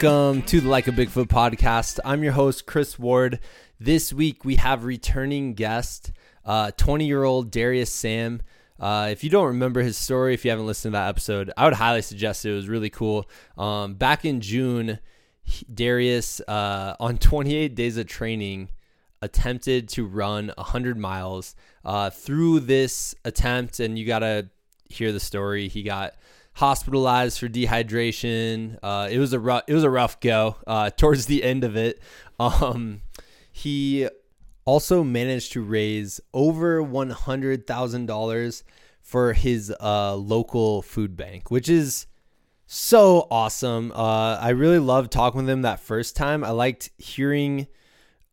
Welcome to the Like a Bigfoot podcast. I'm your host, Chris Ward. This week we have returning guest, 20 uh, year old Darius Sam. Uh, if you don't remember his story, if you haven't listened to that episode, I would highly suggest it. It was really cool. Um, back in June, Darius, uh, on 28 days of training, attempted to run 100 miles. Uh, through this attempt, and you got to hear the story, he got hospitalized for dehydration. Uh, it was a rough, it was a rough go uh, towards the end of it. Um, he also managed to raise over one hundred thousand dollars for his uh, local food bank, which is so awesome. Uh, I really loved talking with him that first time. I liked hearing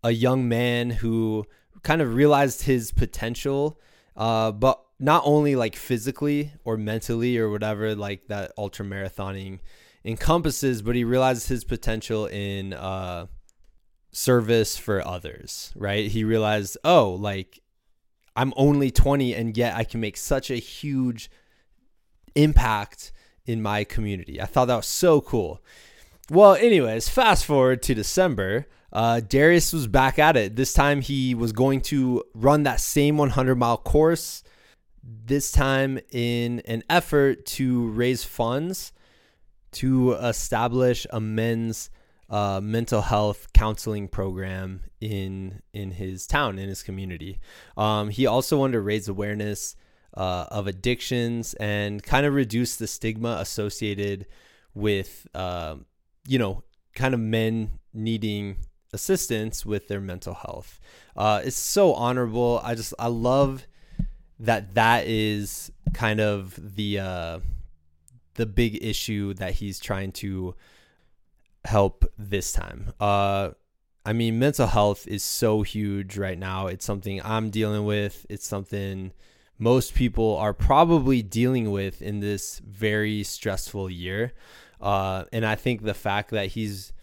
a young man who kind of realized his potential, uh, but not only like physically or mentally or whatever like that ultra marathoning encompasses, but he realized his potential in uh, service for others, right? He realized, oh, like I'm only 20 and yet I can make such a huge impact in my community. I thought that was so cool. Well, anyways, fast forward to December. Uh, Darius was back at it. This time he was going to run that same 100 mile course this time in an effort to raise funds to establish a men's uh, mental health counseling program in in his town in his community. Um, he also wanted to raise awareness uh, of addictions and kind of reduce the stigma associated with uh, you know kind of men needing assistance with their mental health. Uh, it's so honorable. I just I love that that is kind of the uh, the big issue that he's trying to help this time. Uh, I mean, mental health is so huge right now. It's something I'm dealing with. It's something most people are probably dealing with in this very stressful year. Uh, and I think the fact that he's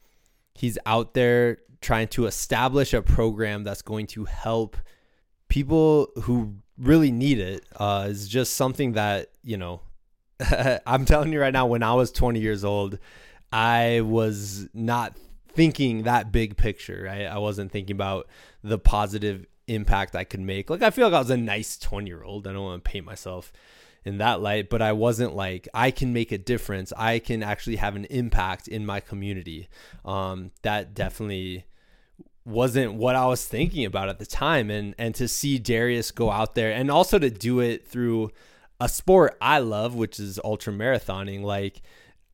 he's out there trying to establish a program that's going to help people who really need it uh, is just something that you know i'm telling you right now when i was 20 years old i was not thinking that big picture right? I wasn't thinking about the positive impact i could make. Like i feel like i was a nice 20 year old i don't want to paint myself in that light but i wasn't like i can make a difference. I can actually have an impact in my community. Um, that definitely wasn't what I was thinking about at the time. And and to see Darius go out there and also to do it through a sport I love which is ultra marathoning like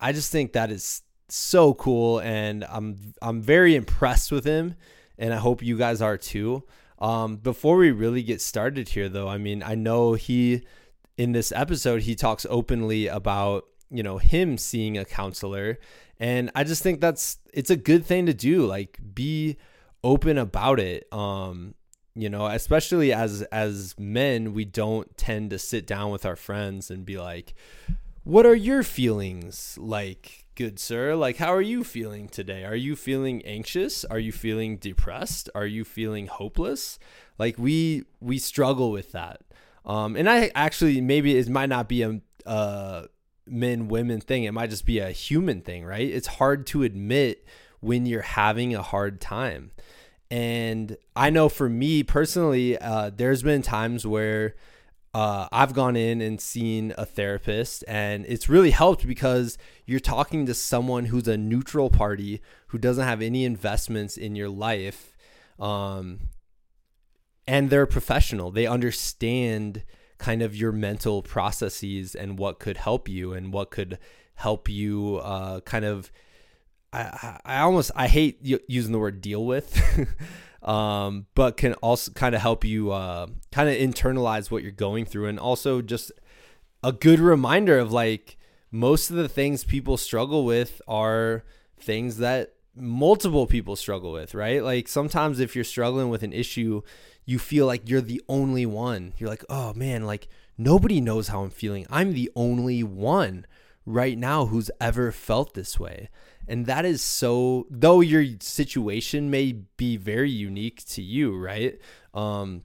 I just think that is so cool. And I'm I'm very impressed with him and I hope you guys are too. Um, before we really get started here though, I mean I know he in this episode he talks openly about you know him seeing a counselor. And I just think that's it's a good thing to do like be open about it um you know especially as as men we don't tend to sit down with our friends and be like what are your feelings like good sir? Like how are you feeling today? Are you feeling anxious? Are you feeling depressed? Are you feeling hopeless? Like we we struggle with that. Um and i actually maybe it might not be a uh men women thing. It might just be a human thing right? It's hard to admit when you're having a hard time. And I know for me personally, uh, there's been times where uh, I've gone in and seen a therapist, and it's really helped because you're talking to someone who's a neutral party who doesn't have any investments in your life. Um, and they're professional, they understand kind of your mental processes and what could help you and what could help you uh, kind of I, I almost I hate using the word deal with, um, but can also kind of help you uh, kind of internalize what you're going through, and also just a good reminder of like most of the things people struggle with are things that multiple people struggle with, right? Like sometimes if you're struggling with an issue, you feel like you're the only one. You're like, oh man, like nobody knows how I'm feeling. I'm the only one right now who's ever felt this way. And that is so, though your situation may be very unique to you, right? Um,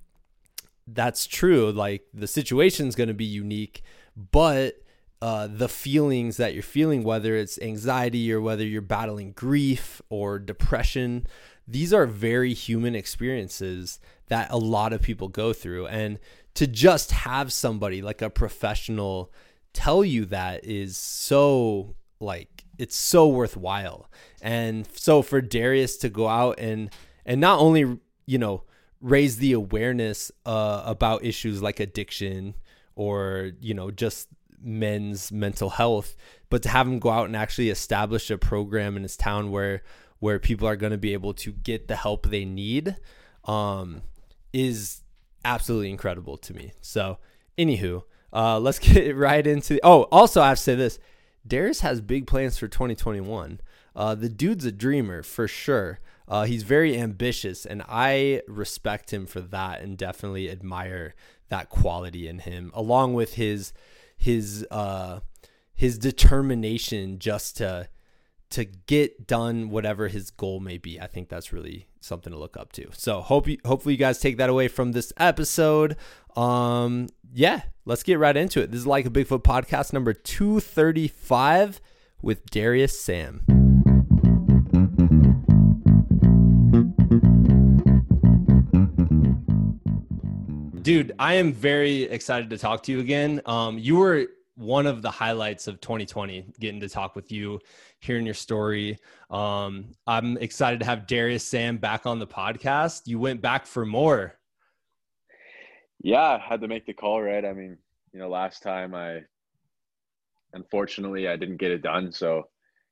that's true. Like the situation's going to be unique, but uh, the feelings that you're feeling, whether it's anxiety or whether you're battling grief or depression. These are very human experiences that a lot of people go through. And to just have somebody like a professional tell you that is so like it's so worthwhile. And so for Darius to go out and and not only, you know, raise the awareness uh, about issues like addiction or, you know, just men's mental health, but to have him go out and actually establish a program in his town where where people are going to be able to get the help they need um, is absolutely incredible to me. So, anywho, uh, let's get right into. The, oh, also I have to say this: Darius has big plans for 2021. Uh, the dude's a dreamer for sure. Uh, he's very ambitious, and I respect him for that, and definitely admire that quality in him, along with his his uh his determination just to to get done whatever his goal may be. I think that's really something to look up to. So hope you, hopefully you guys take that away from this episode. Um yeah, let's get right into it. This is like a Bigfoot podcast number 235 with Darius Sam. Dude, I am very excited to talk to you again. Um, you were one of the highlights of 2020, getting to talk with you, hearing your story. Um, I'm excited to have Darius Sam back on the podcast. You went back for more. Yeah, I had to make the call, right? I mean, you know, last time I unfortunately I didn't get it done. So,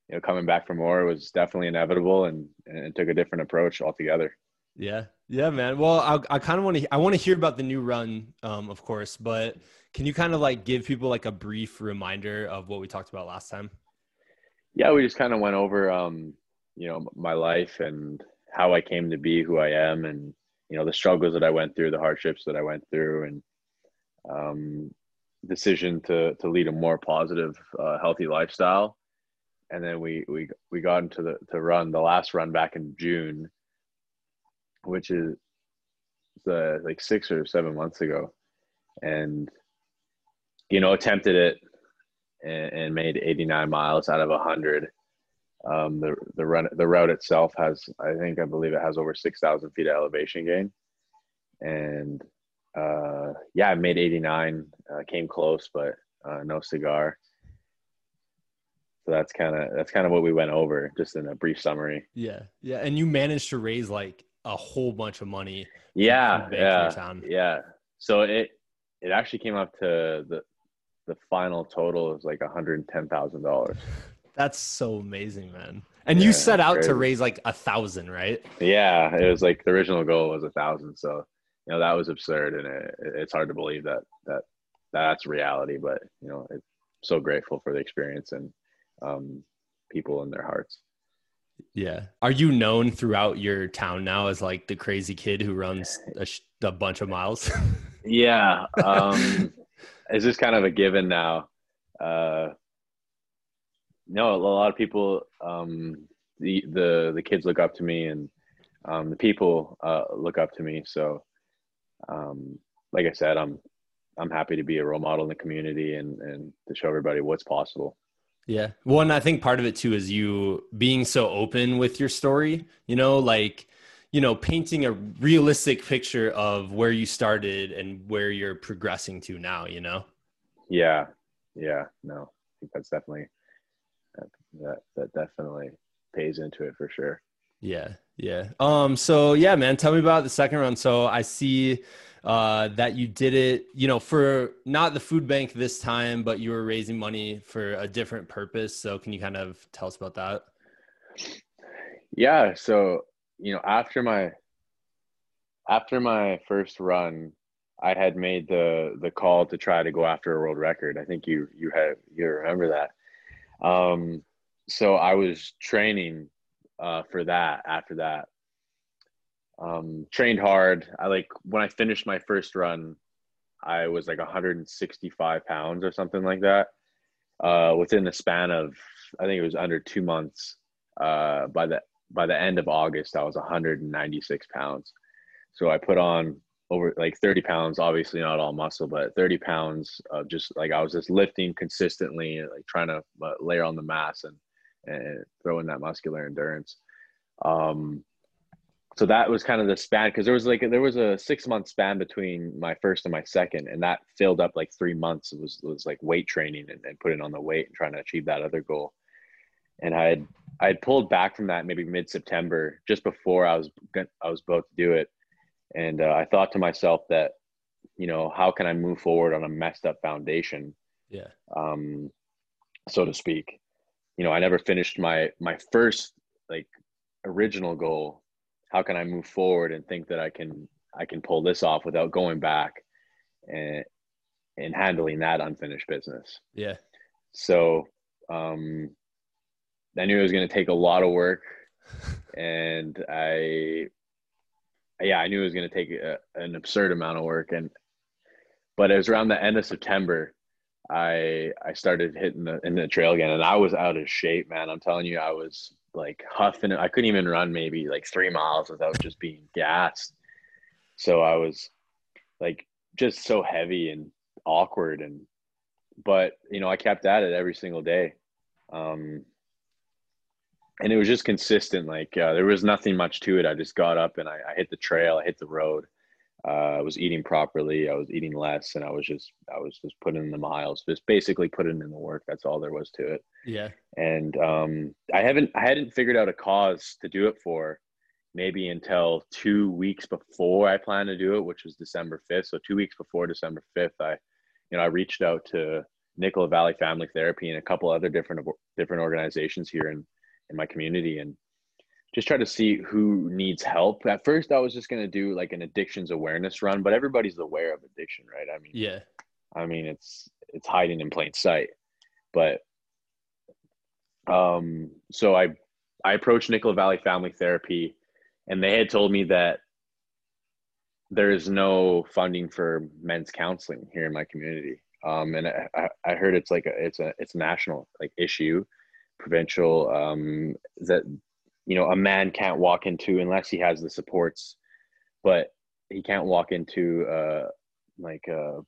you know, coming back for more was definitely inevitable and, and it took a different approach altogether. Yeah, yeah, man. Well, I, I kind of want to I want to hear about the new run, um, of course, but can you kind of like give people like a brief reminder of what we talked about last time? Yeah, we just kind of went over, um, you know, my life and how I came to be who I am, and you know the struggles that I went through, the hardships that I went through, and um, decision to to lead a more positive, uh, healthy lifestyle. And then we we we got into the to run the last run back in June which is the like six or seven months ago, and you know attempted it and, and made 89 miles out of 100. Um, the the run the route itself has I think I believe it has over 6,000 feet of elevation gain, and uh, yeah, I made 89. Uh, came close, but uh, no cigar. So that's kind of that's kind of what we went over, just in a brief summary. Yeah, yeah, and you managed to raise like a whole bunch of money. Yeah, yeah, yeah. So it it actually came up to the the final total is like one hundred ten thousand dollars. That's so amazing, man. And yeah, you set out crazy. to raise like a thousand, right? Yeah, it was like the original goal was a thousand. So you know that was absurd, and it, it's hard to believe that that that's reality. But you know, it's so grateful for the experience and um, people in their hearts. Yeah. Are you known throughout your town now as like the crazy kid who runs a, sh- a bunch of miles? yeah. Um, it's just kind of a given now. Uh, no, a lot of people, um, the, the, the kids look up to me and, um, the people, uh, look up to me. So, um, like I said, I'm, I'm happy to be a role model in the community and, and to show everybody what's possible. Yeah. Well, and I think part of it too is you being so open with your story, you know, like, you know, painting a realistic picture of where you started and where you're progressing to now, you know? Yeah. Yeah. No, I think that's definitely, that, that definitely pays into it for sure. Yeah. Yeah. Um, so yeah, man, tell me about the second run. So I see, uh, that you did it, you know, for not the food bank this time, but you were raising money for a different purpose. So can you kind of tell us about that? Yeah. So, you know, after my after my first run, I had made the the call to try to go after a world record. I think you you have you remember that. Um, so I was training uh, for that after that, um, trained hard. I like when I finished my first run, I was like 165 pounds or something like that. Uh, within the span of, I think it was under two months. Uh, by the by the end of August, I was 196 pounds. So I put on over like 30 pounds, obviously not all muscle, but 30 pounds of just like I was just lifting consistently, like trying to uh, layer on the mass and, and throw in that muscular endurance. Um, so that was kind of the span because there was like there was a six month span between my first and my second, and that filled up like three months. It was it was like weight training and, and putting on the weight and trying to achieve that other goal. And I had I had pulled back from that maybe mid September, just before I was I was about to do it, and uh, I thought to myself that, you know, how can I move forward on a messed up foundation? Yeah. Um, so to speak. You know, I never finished my my first like original goal. How can I move forward and think that I can I can pull this off without going back and and handling that unfinished business? Yeah. So um, I knew it was going to take a lot of work, and I yeah, I knew it was going to take a, an absurd amount of work. And, but it was around the end of September, I, I started hitting the, in the trail again and I was out of shape, man. I'm telling you, I was like huffing. I couldn't even run maybe like three miles without just being gassed. So I was like just so heavy and awkward and, but you know, I kept at it every single day. Um, and it was just consistent. Like uh, there was nothing much to it. I just got up and I, I hit the trail. I hit the road. Uh, I was eating properly. I was eating less, and I was just I was just putting in the miles. Just basically putting in the work. That's all there was to it. Yeah. And um, I haven't I hadn't figured out a cause to do it for, maybe until two weeks before I planned to do it, which was December fifth. So two weeks before December fifth, I, you know, I reached out to Nicola Valley Family Therapy and a couple other different different organizations here in in my community and just try to see who needs help. At first, I was just gonna do like an addictions awareness run, but everybody's aware of addiction, right? I mean, yeah, I mean it's it's hiding in plain sight. But um, so I I approached Nicola Valley Family Therapy, and they had told me that there is no funding for men's counseling here in my community. Um, and I, I heard it's like a, it's a it's a national like issue provincial um, that you know a man can't walk into unless he has the supports, but he can't walk into uh, like uh,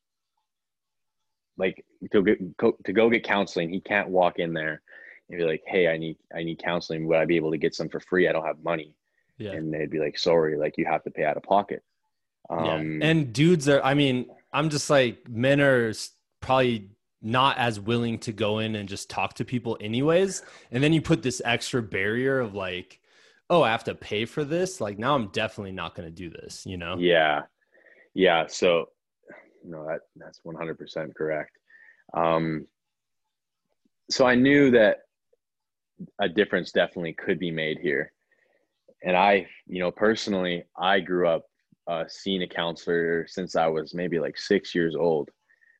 like to get to go get counseling. He can't walk in there and be like, "Hey, I need I need counseling. Would I be able to get some for free? I don't have money." Yeah. And they'd be like, "Sorry, like you have to pay out of pocket." Um, yeah. And dudes are. I mean, I'm just like men are probably not as willing to go in and just talk to people anyways. And then you put this extra barrier of like oh i have to pay for this. Like now i'm definitely not going to do this you know? Yeah. Yeah so no that that's 100% correct. Um so i knew that a difference definitely could be made here. And i you know personally i grew up uh, seeing a counselor since i was maybe like six years old.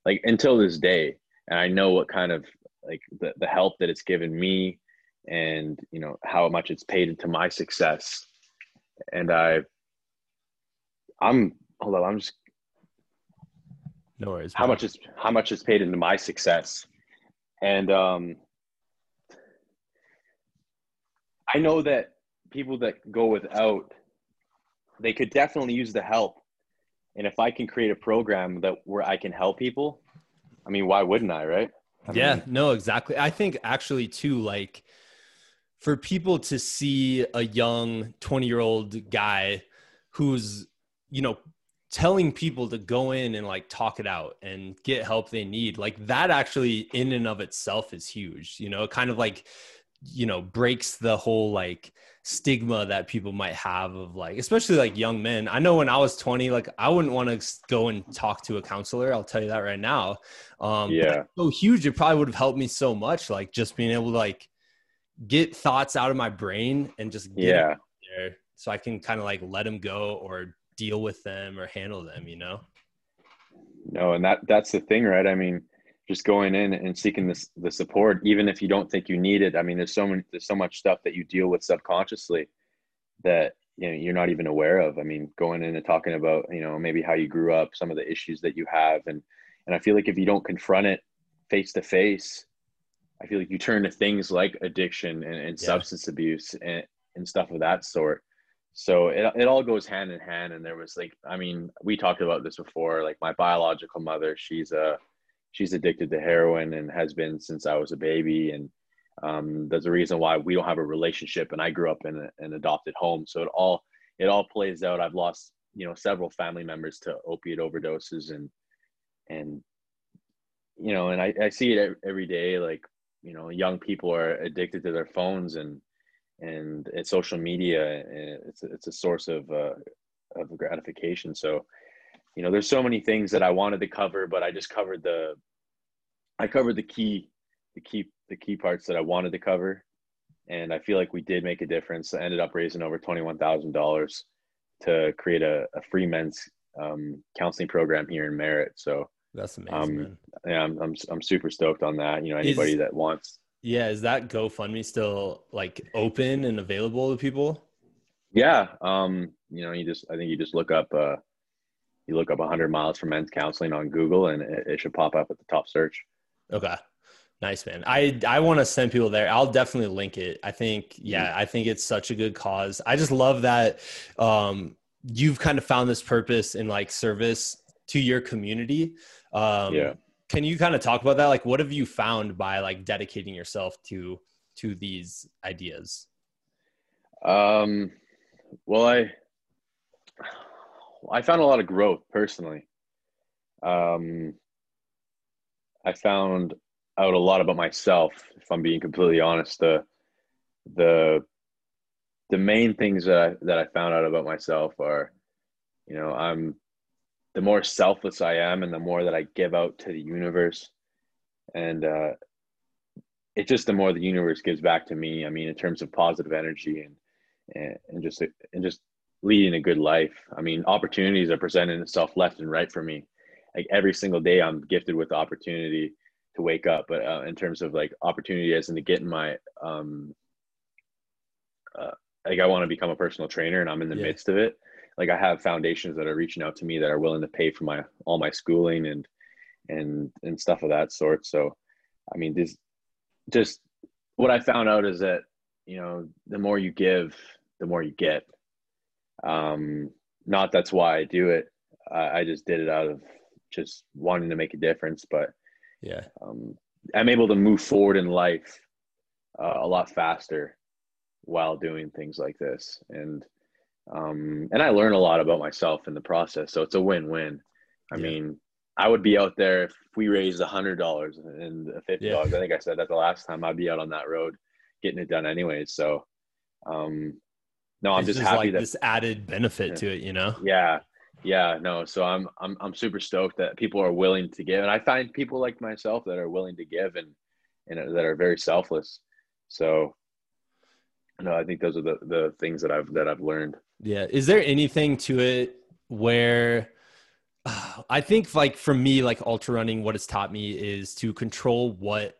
Like until this day and I know what kind of like the, the help that it's given me and you know how much it's paid into my success. And I I'm hold on I'm just no worries how much is how much is paid into my success? And um I know that people that go without they could definitely use the help. And if I can create a program that where I can help people I mean, why wouldn't I, right? I yeah, mean, no, exactly. I think actually too, like for people to see a young 20 year old guy who's, you know, telling people to go in and like talk it out and get help they need, like that actually in and of itself is huge, you know, it kind of like, you know, breaks the whole like, stigma that people might have of like especially like young men. I know when i was 20 like i wouldn't want to go and talk to a counselor i'll tell you that right now. Um yeah. so huge it probably would have helped me so much like just being able to like get thoughts out of my brain and just get yeah. there so i can kind of like let them go or deal with them or handle them you know? No and that that's the thing right? I mean just going in and seeking this the support even if you don't think you need it. I mean there's so many there's so much stuff that you deal with subconsciously that you know you're not even aware of. I mean going in and talking about you know maybe how you grew up some of the issues that you have. And and i feel like if you don't confront it face to face i feel like you turn to things like addiction and, and yeah. substance abuse and, and stuff of that sort. So it, it all goes hand in hand. And there was like i mean we talked about this before like my biological mother she's a she's addicted to heroin and has been since i was a baby. And um, there's a reason why we don't have a relationship. And i grew up in a, an adopted home. So it all it all plays out. I've lost you know several family members to opiate overdoses and and you know and i, I see it every day. Like you know young people are addicted to their phones and and it's social media it's a, it's a source of uh, of gratification. So you know there's so many things that i wanted to cover but i just covered the i covered the key the key the key parts that i wanted to cover. And i feel like we did make a difference. I ended up raising over $21000 to create a, a free men's um, counseling program here in merritt. So that's amazing um, yeah I'm, I'm, I'm super stoked on that. You know anybody Is, that wants. Yeah, is that GoFundMe still like open and available to people? Yeah, um, you know, you just I think you just look up uh, you look up 100 miles for men's counseling on Google, and it, it should pop up at the top search. Okay, nice man. I I want to send people there. I'll definitely link it. I think yeah, I think it's such a good cause. I just love that um, you've kind of found this purpose in like service to your community. Um, yeah can you kind of talk about that like what have you found by like dedicating yourself to to these ideas um well i i found a lot of growth personally um i found out a lot about myself if i'm being completely honest the the the main things that I, that I found out about myself are you know i'm the more selfless I am and the more that I give out to the universe. And uh, it's just the more the universe gives back to me. I mean, in terms of positive energy and, and, and just, and just leading a good life. I mean, opportunities are presenting itself left and right for me. Like every single day I'm gifted with the opportunity to wake up. But uh, in terms of like opportunity as in to get in my, um, uh, like I want to become a personal trainer and I'm in the yeah. midst of it like I have foundations that are reaching out to me that are willing to pay for my all my schooling and and and stuff of that sort. So, I mean, this just what I found out is that you know the more you give, the more you get. Um, not that's why I do it. I, I just did it out of just wanting to make a difference. But yeah, um, I'm able to move forward in life uh, a lot faster while doing things like this and um, and I learn a lot about myself in the process. So it's a win-win. I yeah. mean, I would be out there if we raised a hundred dollars and fifty dollars. Yeah. I think I said that the last time I'd be out on that road getting it done anyways. So, um, no, I'm just, happy like that this added benefit yeah. to it, you know? Yeah. Yeah, no. So I'm, I'm, I'm super stoked that people are willing to give. And I find people like myself that are willing to give and, and that are very selfless. So no, I think those are the, the things that I've, that I've learned. Yeah. Is there anything to it where I think like for me, like ultra running, what it's taught me is to control what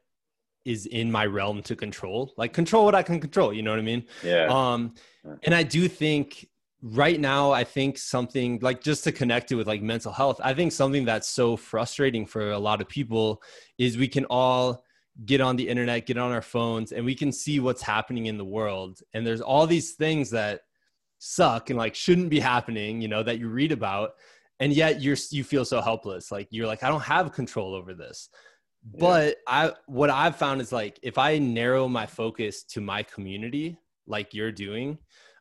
is in my realm to control, like control what I can control. You know what I mean? Yeah. Um, and I do think right now, I think something like just to connect it with like mental health, I think something that's so frustrating for a lot of people is we can all get on the internet, get on our phones, and we can see what's happening in the world. And there's all these things that suck and like shouldn't be happening, you know, that you read about. And yet you're you feel so helpless. Like you're like, I don't have control over this. Yeah. But I what I've found is like if I narrow my focus to my community, like you're doing,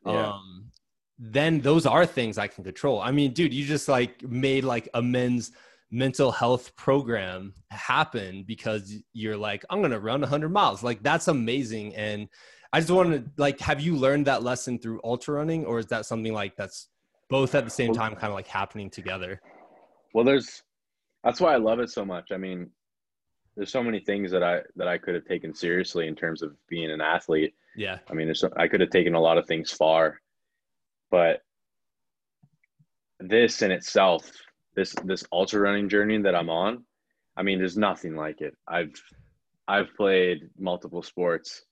yeah. um, then those are things I can control. I mean, dude, you just like made like a men's mental health program happen because you're like, I'm gonna run 100 miles. Like that's amazing. And I just wanted to like, have you learned that lesson through ultra running, or is that something like that's both at the same time, kind of like happening together? Well, there's that's why I love it so much. I mean, there's so many things that I that I could have taken seriously in terms of being an athlete. Yeah. I mean, there's I could have taken a lot of things far, but this in itself, this this ultra running journey that I'm on, I mean, there's nothing like it. I've I've played multiple sports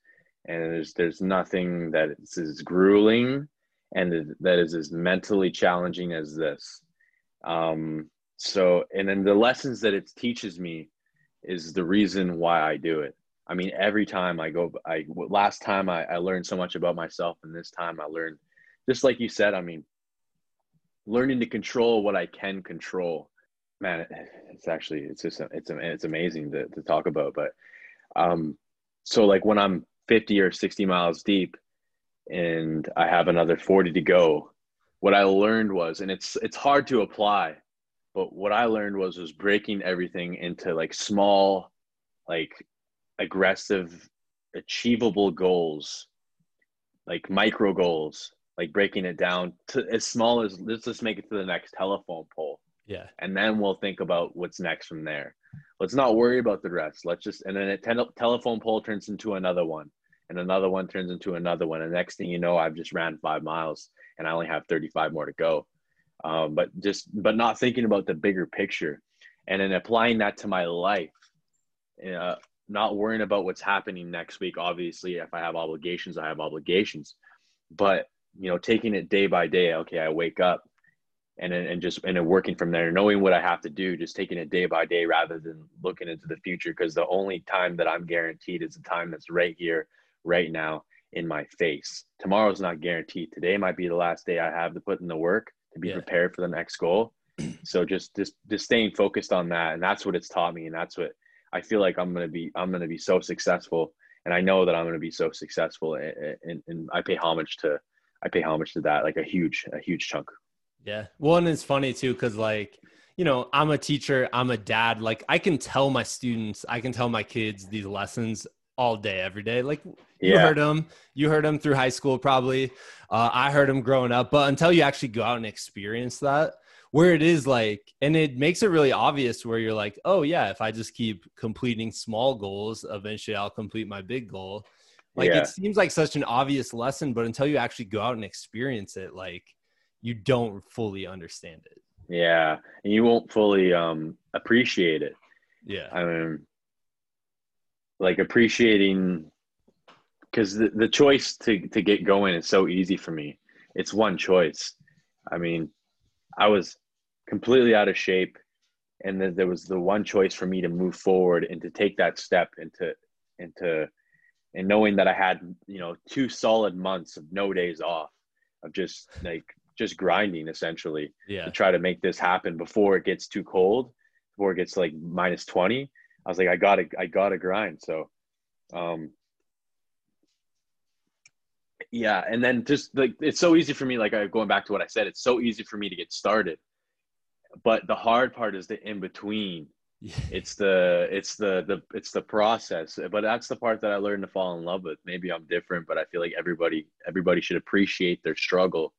and there's there's nothing that is as grueling and that is as mentally challenging as this um so and then the lessons that it teaches me is the reason why i do it i mean every time i go i last time i, I learned so much about myself and this time i learned just like you said, I mean, learning to control what I can control, man, it's actually it's just it's it's amazing to to talk about. But um, so like when I'm 50 or 60 miles deep, and I have another 40 to go, what I learned was, and it's it's hard to apply, but what I learned was was breaking everything into like small, like aggressive, achievable goals, like micro goals like breaking it down to as small as let's just make it to the next telephone pole. Yeah. And then we'll think about what's next from there. Let's not worry about the rest. Let's just, and then a telephone pole turns into another one and another one turns into another one. And next thing you know, I've just ran five miles and I only have 35 more to go. Um, but just, but not thinking about the bigger picture and then applying that to my life, uh, not worrying about what's happening next week. Obviously, if I have obligations, I have obligations, but you know, taking it day by day. Okay, I wake up and and just and working from there, knowing what I have to do, just taking it day by day rather than looking into the future. Because the only time that I'm guaranteed is the time that's right here, right now, in my face. Tomorrow's not guaranteed. Today might be the last day I have to put in the work to be yeah. prepared for the next goal. So just just just staying focused on that, and that's what it's taught me, and that's what I feel like I'm gonna be. I'm gonna be so successful, and I know that I'm gonna be so successful, and, and, and I pay homage to I pay homage to that, like a huge, a huge chunk. Yeah. Well, and it's funny too, because like, you know, I'm a teacher, I'm a dad. Like, I can tell my students, I can tell my kids these lessons all day, every day. Like, you yeah. heard them, you heard them through high school, probably. Uh, I heard them growing up, but until you actually go out and experience that, where it is like, and it makes it really obvious where you're like, oh, yeah, if I just keep completing small goals, eventually I'll complete my big goal. Like yeah. it seems like such an obvious lesson, but until you actually go out and experience it, like you don't fully understand it. Yeah, and you won't fully um, appreciate it. Yeah, I mean, like appreciating because the, the choice to to get going is so easy for me. It's one choice. I mean, I was completely out of shape, and then there was the one choice for me to move forward and to take that step into into and knowing that I had you know two solid months of no days off of just like just grinding essentially yeah. to try to make this happen before it gets too cold before it gets like minus 20 i was like i gotta i gotta grind. So um yeah. And then just like it's so easy for me like going back to what i said it's so easy for me to get started. But the hard part is the in between it's the it's the the it's the process. But that's the part that i learned to fall in love with. Maybe i'm different but i feel like everybody everybody should appreciate their struggle.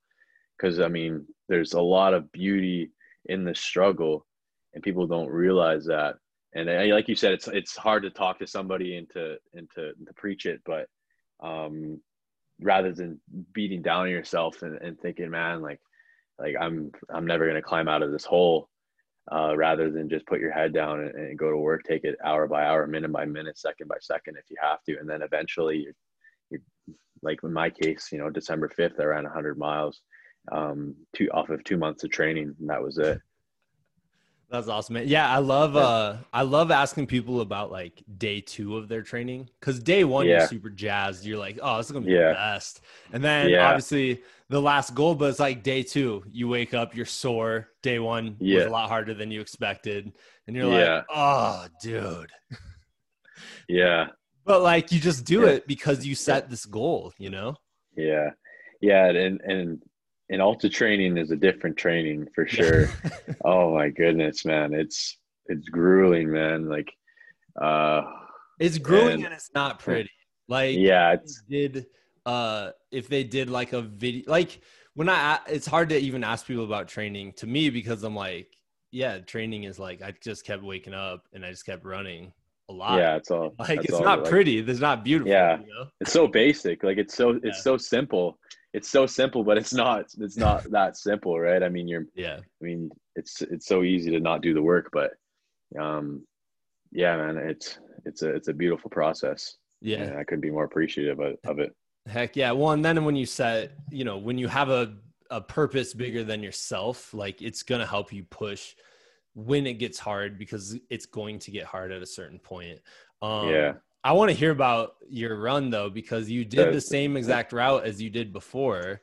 Because i mean there's a lot of beauty in the struggle and people don't realize that and like you said it's it's hard to talk to somebody into into to preach it but um rather than beating down on yourself and, and thinking man like like i'm i'm never to climb out of this hole uh, rather than just put your head down and, and, go to work, take it hour by hour, minute by minute, second by second if you have to. And then eventually you're, you're like in my case, you know, December 5th, I ran 100 miles um, two off of two months of training, and that was it. That's awesome, man. Yeah, I love uh I love asking people about like day two of their training because day one yeah. you're super jazzed. You're like, oh, this is gonna be yeah. the best. And then yeah. obviously the last goal, but it's like day two, you wake up, you're sore. Day one was a lot harder than you expected, and you're like, oh, dude. yeah. But like you just do it because you set this goal, you know? Yeah. Yeah. And and and ultra training is a different training for sure. oh my goodness, man. It's it's grueling, man. Like uh it's grueling and, and it's not pretty. Like yeah, it's did uh if they did like a video like when I it's hard to even ask people about training to me because I'm like, yeah, training is like I just kept waking up and I just kept running a lot. Yeah, it's all like it's it's all not like, pretty. It's not beautiful. Yeah, you know? it's so basic. Like it's so it's yeah. so simple it's so simple, but it's not it's not that simple, right? I mean, you're yeah. I mean, it's it's so easy to not do the work, but um, yeah, man, it's it's a it's a beautiful process. Yeah, and I couldn't be more appreciative of, of it. Heck yeah! Well, and then when you set, you know, when you have a a purpose bigger than yourself, like it's gonna help you push when it gets hard because it's going to get hard at a certain point. Um, yeah I want to hear about your run though, because you did the same exact route as you did before.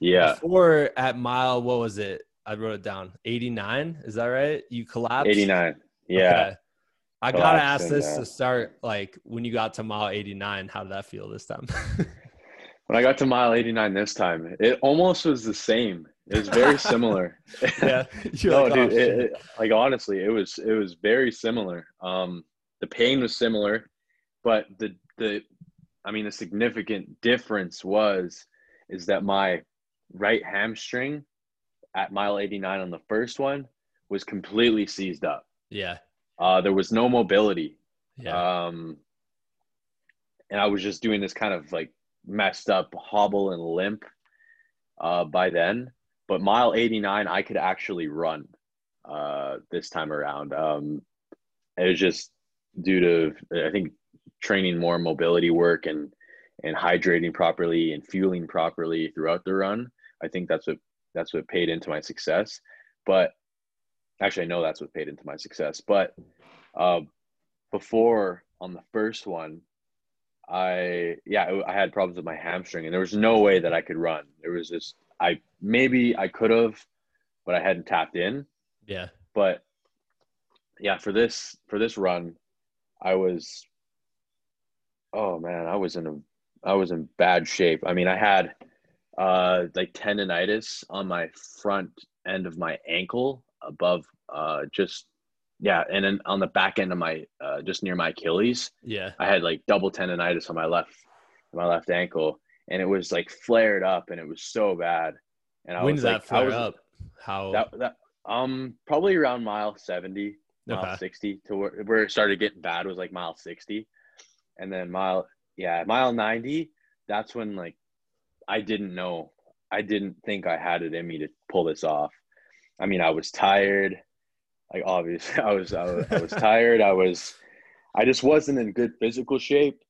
Yeah. Before at mile, what was it? I wrote it down. 89. Is that right? You collapsed? 89. Yeah. Okay. I gotta ask this to start. Like when you got to mile 89, how did that feel this time? when I got to mile 89 this time, it almost was the same. It was very similar. yeah. no, like, dude. Oh, it, it, like honestly, it was it was very similar. Um, the pain was similar, but the the, I mean, the significant difference was is that my right hamstring at mile 89 on the first one was completely seized up. Yeah. Uh, there was no mobility. Yeah. Um, and I was just doing this kind of like messed up hobble and limp uh, by then. But mile 89, I could actually run uh, this time around. Um, it was just due to, I think, training more mobility work and and hydrating properly and fueling properly throughout the run. I think that's what that's what paid into my success. But actually, I know that's what paid into my success. But uh, before on the first one, I yeah I had problems with my hamstring, and there was no way that I could run. There was just I maybe I could have, but I hadn't tapped in. Yeah. But yeah, for this for this run, I was oh man, I was in a I was in bad shape. I mean, I had uh like tendonitis on my front end of my ankle above uh just yeah, and then on the back end of my uh just near my Achilles. Yeah. I had like double tendonitis on my left my left ankle and it was like flared up and it was so bad. And I when was did like, that flare was, up? How that, that um probably around mile 70, mile okay. 60 to where, where it started getting bad was like mile 60 and then mile yeah mile 90 that's when like i didn't know i didn't think i had it in me to pull this off i mean i was tired like obviously i was i was, I was tired i was i just wasn't in good physical shape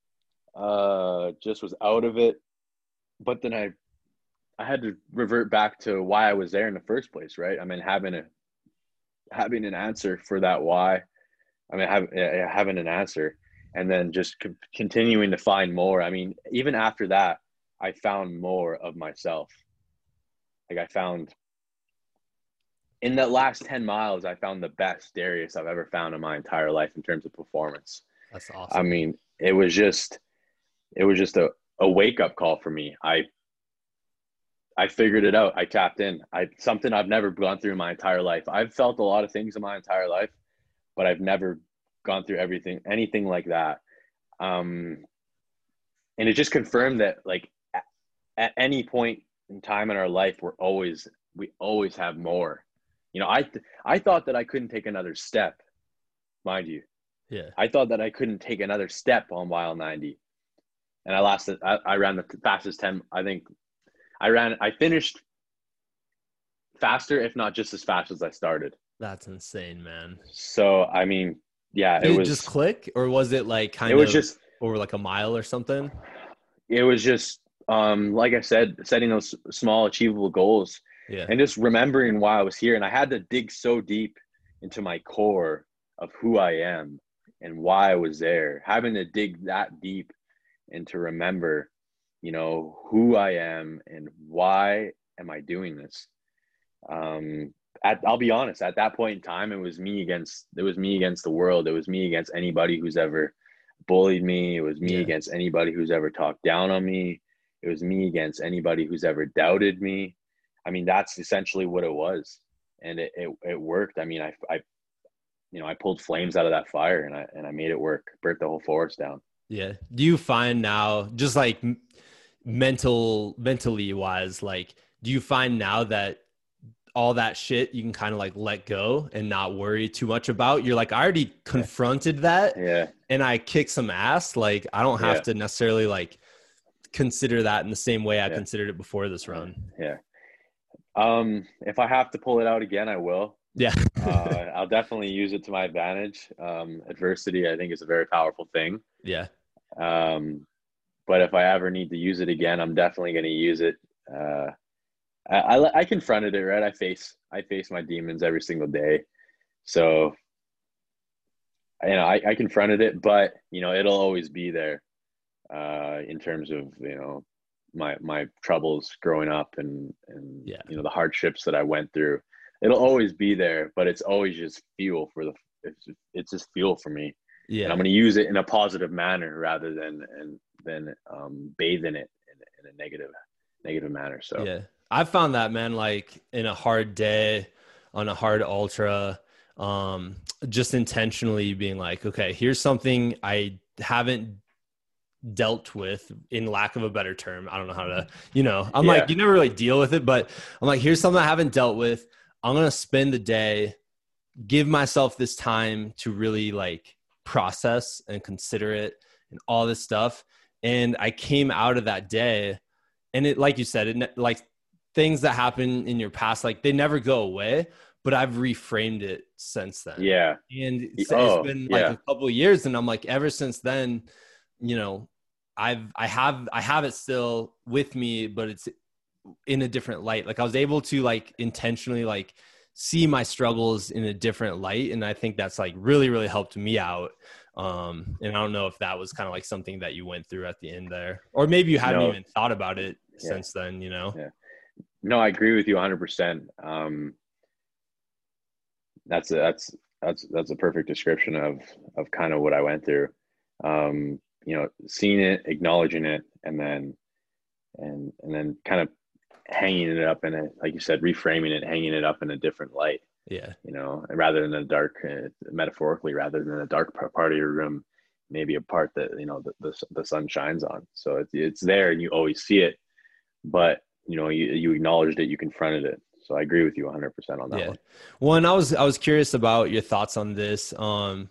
uh just was out of it but then i i had to revert back to why i was there in the first place right i mean having a having an answer for that why i mean having having an answer and then just continuing to find more. I mean, even after that, I found more of myself. Like I found in that last 10 miles, I found the best Darius I've ever found in my entire life in terms of performance. That's awesome. I mean, it was just, it was just a, a wake up call for me. I, I figured it out. I tapped in. I something I've never gone through in my entire life. I've felt a lot of things in my entire life, but I've never gone through everything, anything like that. Um, and it just confirmed that like at, at any point in time in our life, we're always, we always have more, you know, I, th- I thought that I couldn't take another step, mind you. Yeah. I thought that I couldn't take another step on mile 90 and I lasted, I, I ran the fastest 10, I think I ran, I finished faster, if not just as fast as I started. That's insane, man. So, I mean, yeah, Did it was just click, or was it like kind it of was just over like a mile or something? It was just um, like I said, setting those small achievable goals, yeah, and just remembering why I was here. And I had to dig so deep into my core of who I am and why I was there. Having to dig that deep and to remember, you know, who I am and why am I doing this. Um, at, I'll be honest, at that point in time, it was me against it was me against the world. It was me against anybody who's ever bullied me. It was me yeah. against anybody who's ever talked down on me. It was me against anybody who's ever doubted me. I mean, that's essentially what it was, and it it, it worked. I mean, I I you know I pulled flames out of that fire and I and I made it work. Burnt the whole forest down. Yeah. Do you find now, just like mental mentally wise, like do you find now that all that shit you can kind of like let go and not worry too much about. You're like, I already confronted that. Yeah. And I kick some ass. Like, I don't have yeah. to necessarily like consider that in the same way I yeah. considered it before this run. Yeah. Um, if I have to pull it out again, I will. Yeah. uh, I'll definitely use it to my advantage. Um, adversity, I think, is a very powerful thing. Yeah. Um, but if I ever need to use it again, I'm definitely going to use it. Uh, I, I, I confronted it right. I face I face my demons every single day, so you know I, I confronted it, but you know it'll always be there uh, in terms of you know my my troubles growing up and and Yeah. you know the hardships that I went through. It'll always be there, but it's always just fuel for the it's just, it's just fuel for me. And Yeah. I'm going to use it in a positive manner rather than and than um, bathe in it in, in a negative negative manner. So Yeah. I found that man like in a hard day on a hard ultra um just intentionally being like okay here's something I haven't dealt with in lack of a better term I don't know how to you know I'm like you never really deal with it but I'm like here's something I haven't dealt with I'm going to spend the day give myself this time to really like process and consider it and all this stuff. And I came out of that day and it like you said it like things that happen in your past like they never go away but i've reframed it since then. Yeah, and it's, Oh, it's been like yeah. a couple of years and i'm like ever since then you know i've i have i have it still with me but it's in a different light. Like i was able to like intentionally like see my struggles in a different light and i think that's like really really helped me out um and i don't know if that was kind of like something that you went through at the end there or maybe you hadn't No. even thought about it Yeah. since then you know Yeah. no, I agree with you 100. percent Um, that's a, that's that's that's a perfect description of of kind of what I went through. Um, you know, seeing it, acknowledging it, and then and and then kind of hanging it up in a like you said, reframing it, hanging it up in a different light. yeah you know, rather than a dark, uh, metaphorically, rather than a dark part of your room, maybe a part that you know the, the, the sun shines on. So it's it's there, and you always see it, but you know you you acknowledged it, you confronted it. So I agree with you 100 percent on that yeah one. well and i was i was curious about your thoughts on this um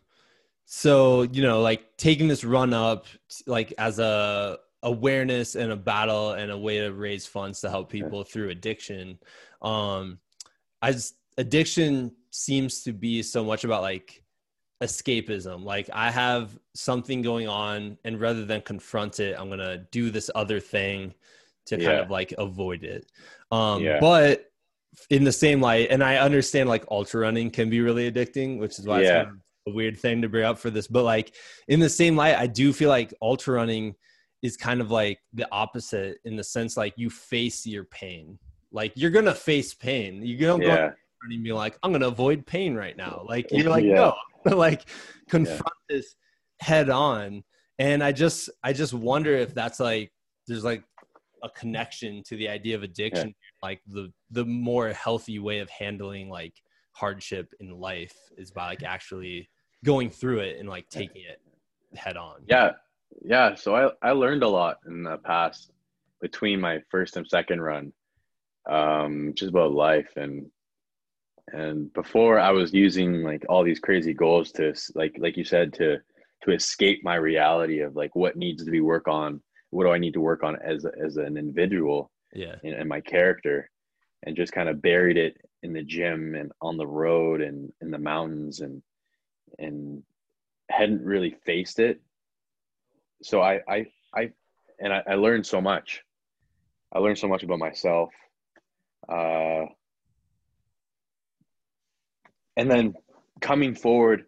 so you know like taking this run up like as a awareness and a battle and a way to raise funds to help people through addiction. Um as addiction seems to be so much about like escapism. Like i have something going on and rather than confront it i'm gonna do this other thing to kind of like avoid it. Um Yeah. but in the same light and i understand like ultra running can be really addicting which is why it's Yeah. kind of a weird thing to bring up for this but like in the same light i do feel like ultra running is kind of like the opposite in the sense like you face your pain. Like you're gonna face pain. You don't go Yeah, and be like i'm gonna avoid pain right now. Like you're like Yeah. no. Like confront this head on. And i just i just wonder if that's like there's like a connection to the idea of addiction like the the more healthy way of handling like hardship in life is by like actually going through it and like taking it head on. Yeah, yeah. So I I learned a lot in the past between my first and second run, um, just about life and and before I was using like all these crazy goals to like like you said to to escape my reality of like what needs to be work on what do I need to work on as as an individual yeah and, and my character and just kind of buried it in the gym and on the road and in the mountains and and hadn't really faced it so I I I and I, I learned so much I learned so much about myself uh and then coming forward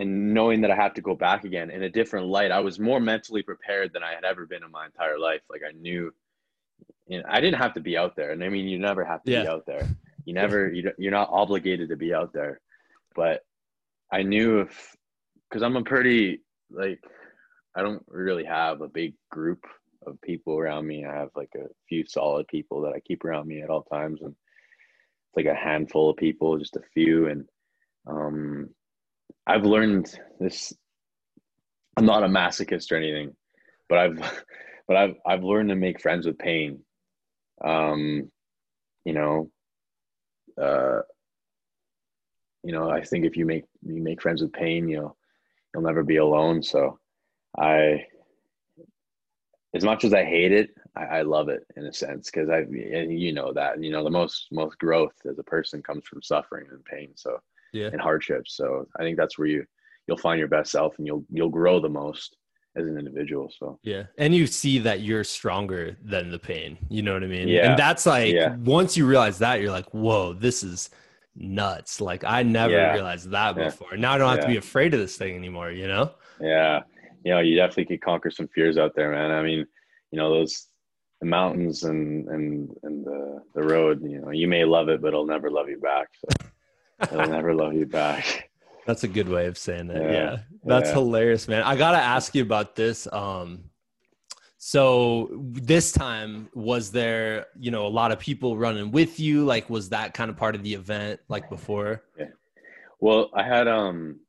and knowing that I have to go back again in a different light, I was more mentally prepared than I had ever been in my entire life. Like I knew, you know, I didn't have to be out there, and I mean, you never have to be out there. You never, you you're not obligated to be out there. But I knew if, because I'm a pretty like, I don't really have a big group of people around me. I have like a few solid people that I keep around me at all times, and it's like a handful of people, just a few, and um, I've learned this. I'm not a masochist or anything, but I've, but I've I've learned to make friends with pain. Um, you know, uh, you know, I think if you make you make friends with pain, you'll you'll never be alone. So, I, as much as I hate it, I, I love it in a sense because I and you know that you know the most most growth as a person comes from suffering and pain. So yeah and hardships. So I think that's where you you'll find your best self and you'll you'll grow the most as an individual. So Yeah. And you see that you're stronger than the pain. You know what I mean? Yeah. And that's like Yeah. once you realize that, you're like, whoa, this is nuts. Like I never Yeah. realized that Yeah. before. Now I don't have to be afraid of this thing anymore, you know? yeah, you know, you definitely could conquer some fears out there, man. I mean, you know, those the mountains and and and the the road. You know, you may love it, but it'll never love you back. So it'll never love you back. That's a good way of saying that. Yeah, yeah. that's yeah. hilarious, man. I gotta ask you about this. Um, so this time, was there, you know, a lot of people running with you? Like, was that kind of part of the event, like before? Yeah. Well, I had um,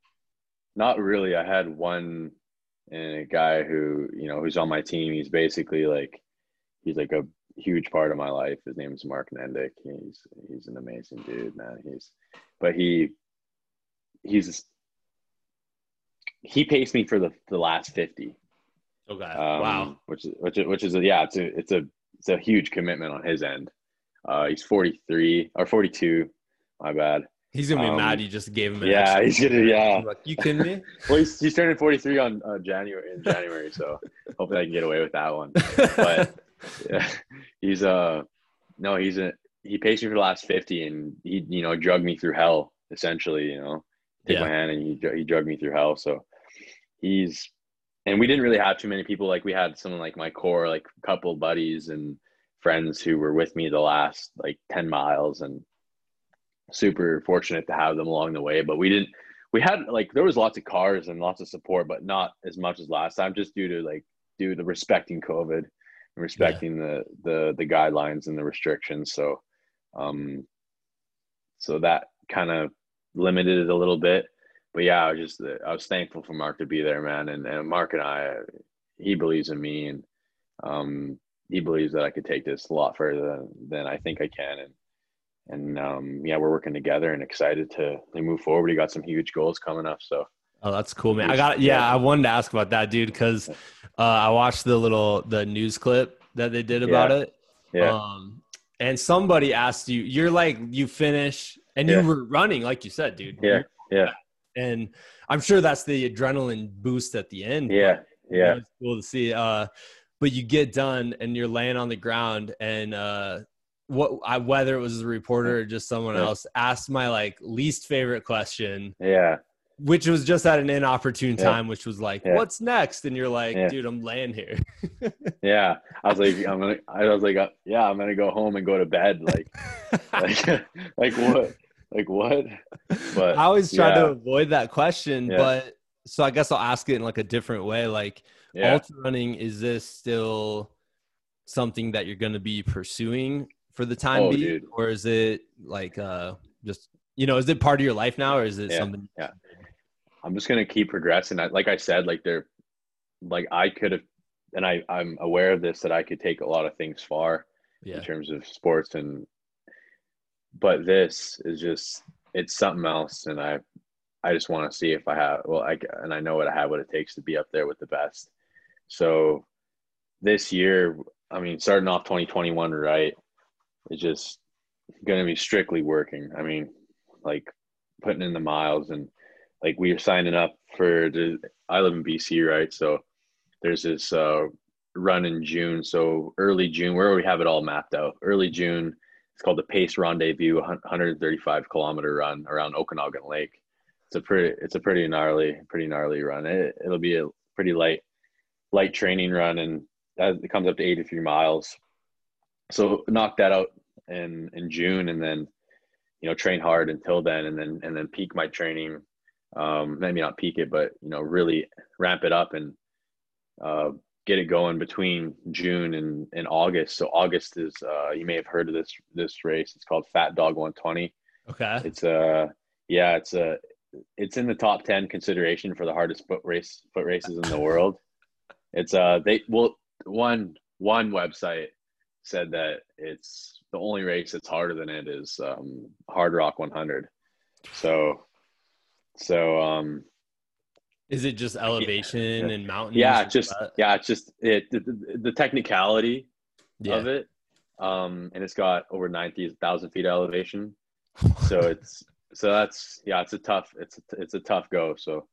not really. I had one and a guy who you know who's on my team. He's basically like he's like a huge part of my life. His name is Mark Nendick. He's he's an amazing dude, man. He's but he he's he paced me for the the last fifty. Okay. Um, wow. Which is which is which is a, yeah, it's a it's a it's a huge commitment on his end. Uh, he's forty three or forty two. My bad. He's gonna be um, mad you just gave him. yeah, extra. he's gonna. Yeah. Like, you kidding me? well, he's, he's turning 43 on uh, January in January, so hopefully I can get away with that one. But yeah, he's uh no, he's a he paced me for the last 50, and he you know drugged me through hell essentially. You know, take yeah. my hand and he he drugged me through hell. So he's and we didn't really have too many people. Like we had someone like my core, like a couple buddies and friends who were with me the last like 10 miles and super fortunate to have them along the way. But we didn't, we had like, there was lots of cars and lots of support, but not as much as last time, just due to like, due to respecting COVID and respecting yeah. the, the, the guidelines and the restrictions. So, um, so that kind of limited it a little bit. But yeah, I was just, I was thankful for Mark to be there, man. And, and Mark and I, he believes in me and, um, he believes that I could take this a lot further than, than I think I can. And, and um, yeah, we're working together and excited to, move forward. He got some huge goals coming up. So. Oh, that's cool, man. I got yeah. I wanted to ask about that, dude, because uh, I watched the little the news clip that they did about yeah. it. Yeah. Um, and somebody asked you, you're like, you finish, and yeah. you were running, like you said, dude. Yeah. Yeah. And I'm sure that's the adrenaline boost at the end. Yeah. Yeah. It's cool to see. Uh, but you get done and you're laying on the ground and uh, what I, whether it was a reporter or just someone yeah. else asked my like least favorite question. Yeah. Which was just at an inopportune time, yeah. which was like, yeah. "What's next?" And you're like, "Dude, I'm laying here." yeah, I was like, "I'm gonna," I was like, uh, "Yeah, I'm gonna go home and go to bed." Like, like, like what? Like what? But I always try to avoid that question, but so I guess I'll ask it in like a different way. Like, ultra running, is this still something that you're going to be pursuing for the time oh, being, dude. or is it like uh just you know is it part of your life now, or is it yeah, something? Yeah, I'm just gonna keep progressing. I, like I said, like they're like I could have, and I I'm aware of this that I could take a lot of things far yeah. in terms of sports and, but this is just it's something else, and I I just want to see if I have well I and I know what I have what it takes to be up there with the best. So this year, I mean, starting off 2021 right, it's just going to be strictly working. I mean, like putting in the miles and like we are signing up for the. I live in BC, right? So there's this uh, run in June. So early June, where we have it all mapped out. Early June, it's called the Pace Rendezvous, 135 kilometer run around Okanagan Lake. It's a pretty, it's a pretty gnarly, pretty gnarly run. It, it'll be a pretty light, light training run, and that, it comes up to 83 miles. So knock that out in in June, and then you know train hard until then, and then and then peak my training. Um, maybe not peak it, but you know really ramp it up and uh, get it going between June and, and August. So August is uh, you may have heard of this this race. It's called Fat Dog 120. Okay. It's a uh, yeah, it's a it's in the top ten consideration for the hardest foot race foot races in the world. It's uh they well one one website said that it's the only race that's harder than it is um, Hardrock 100. So, so um, is it just elevation yeah. and mountains? Yeah, just yeah, it's just it the, the, technicality yeah. of it, um, and it's got over ninety thousand feet elevation. so it's so that's yeah, it's a tough it's a, it's a tough go. So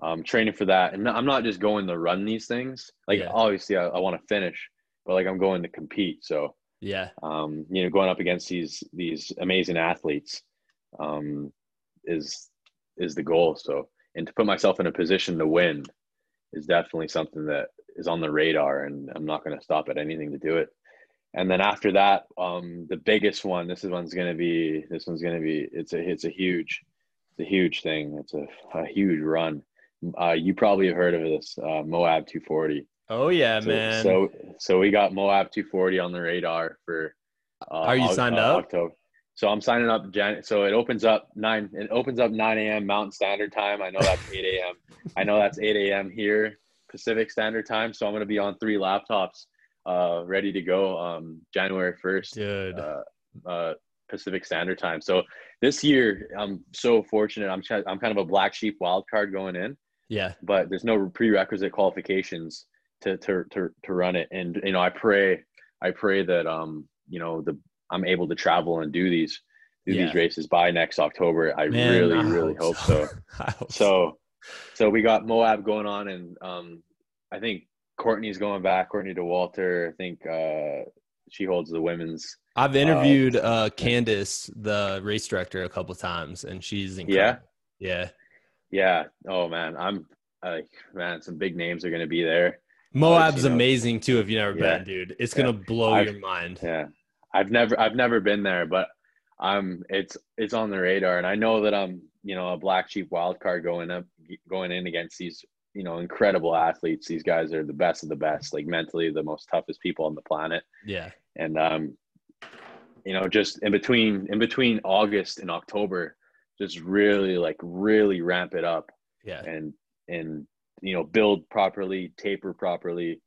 um, training for that, and I'm not just going to run these things. Like yeah. obviously, I, I want to finish, but like I'm going to compete. So yeah, um, you know, going up against these these amazing athletes um, is is the goal. So and to put myself in a position to win is definitely something that is on the radar, and I'm not going to stop at anything to do it. and then after that, um, the biggest one. This is one's gonna be. This one's gonna be. It's a. It's a huge. It's a huge thing. It's a, a huge run. Uh, you probably have heard of this uh, Moab 240. Oh yeah, so, man. So so we got Moab 240 on the radar for. Uh, Are you signed up? October. So I'm signing up. Jan- so it opens up nine. It opens up 9 a.m. Mountain Standard Time. I know that's 8 a.m. I know that's 8 a.m. here Pacific Standard Time. So I'm going to be on three laptops, uh, ready to go. Um, January 1st. Dude. Uh, uh, Pacific Standard Time. So this year, I'm so fortunate. I'm I'm kind of a black sheep wild card going in. Yeah. But there's no prerequisite qualifications to to to to run it, and you know I pray I pray that um you know the I'm able to travel and do these do yeah. these races by next October. I Man, really I really hope, hope so. so. hope so so we got Moab going on, and um I think Courtney's going back. Courtney Dauwalter. I think uh she holds the women's. I've interviewed uh, uh Candice, the race director, a couple times, and she's incredible. Yeah, yeah, yeah. Oh man, I'm like man, some big names are going to be there. Moab's you know, amazing too. If you never yeah, been, dude, it's yeah. gonna blow I've, your mind. Yeah, I've never, I've never been there, but I'm. It's, it's on the radar, and I know that I'm, you know, a black sheep wild card going up, going in against these, you know, incredible athletes. These guys are the best of the best, like mentally the most toughest people on the planet. Yeah, and um, you know, just in between, in between August and October, just really like really ramp it up. Yeah, and and you know build properly, taper properly,